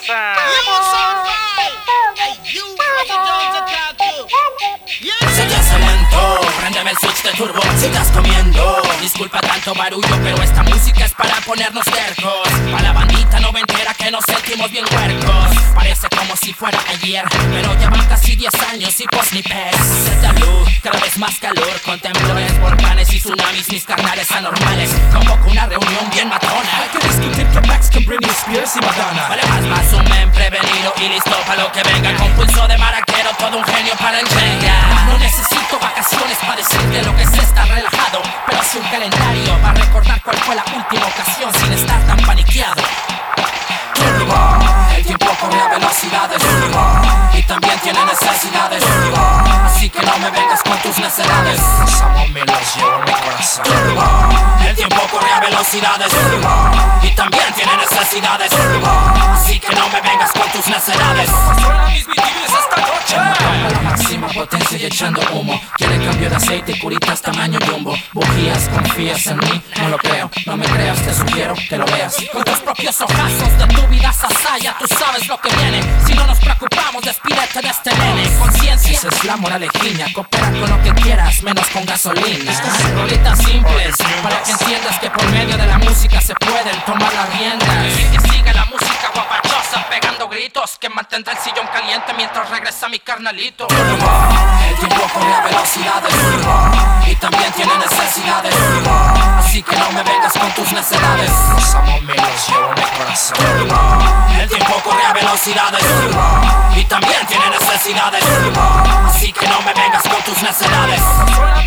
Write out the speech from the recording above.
pasa? Se te hace lento, préndeme el switch de turbo si estás comiendo. Disculpa tanto barullo, pero esta música es para ponernos tercos. Para la bandita noventera que nos sentimos bien huercos Parece como si fuera ayer, pero ya van casi 10 años y pues ni pez. Se luz, cada vez más calor, con temblores, volcanes y tsunamis Mis carnales anormales, convoco Y Madonna Vale más más un men y listo para lo que venga. Con pulso de maraquero, todo un genio para el Jenga No necesito vacaciones para decirte lo que es estar relajado Pero sí un calendario para recordar cuál fue la última ocasión sin estar tan paniqueado. El tiempo corre a velocidades. Y también tiene necesidades. Así que no me vengas con tus necedades. Mi corazón. El tiempo corre a velocidades. Y también tiene necesidades. Así que no me vengas con tus necedades. La máxima potencia y echando humo. Quiere cambio de aceite, curitas tamaño jumbo. Bujías, confías en mí, no lo creo No me creas, te sugiero que lo veas. Con tus propios ojazos de tu vida nene Conciencia Esa es la moralejiña. Coopera con lo que quieras, menos con gasolina. Rolitas simples Para que entiendas que por medio de la música se pueden tomar las riendas. Y que siga la música guapachosa Pegando gritos Que mantendrá el sillón caliente mientras regresa mi carnalito. El tiempo corre velocidades. Y también tiene necesidades. Así que no me vengas con tus necedades. Esa mami los llevo en mi corazón corre a velocidades. Y también tiene necesidades. Así que no me vengas con tus necedades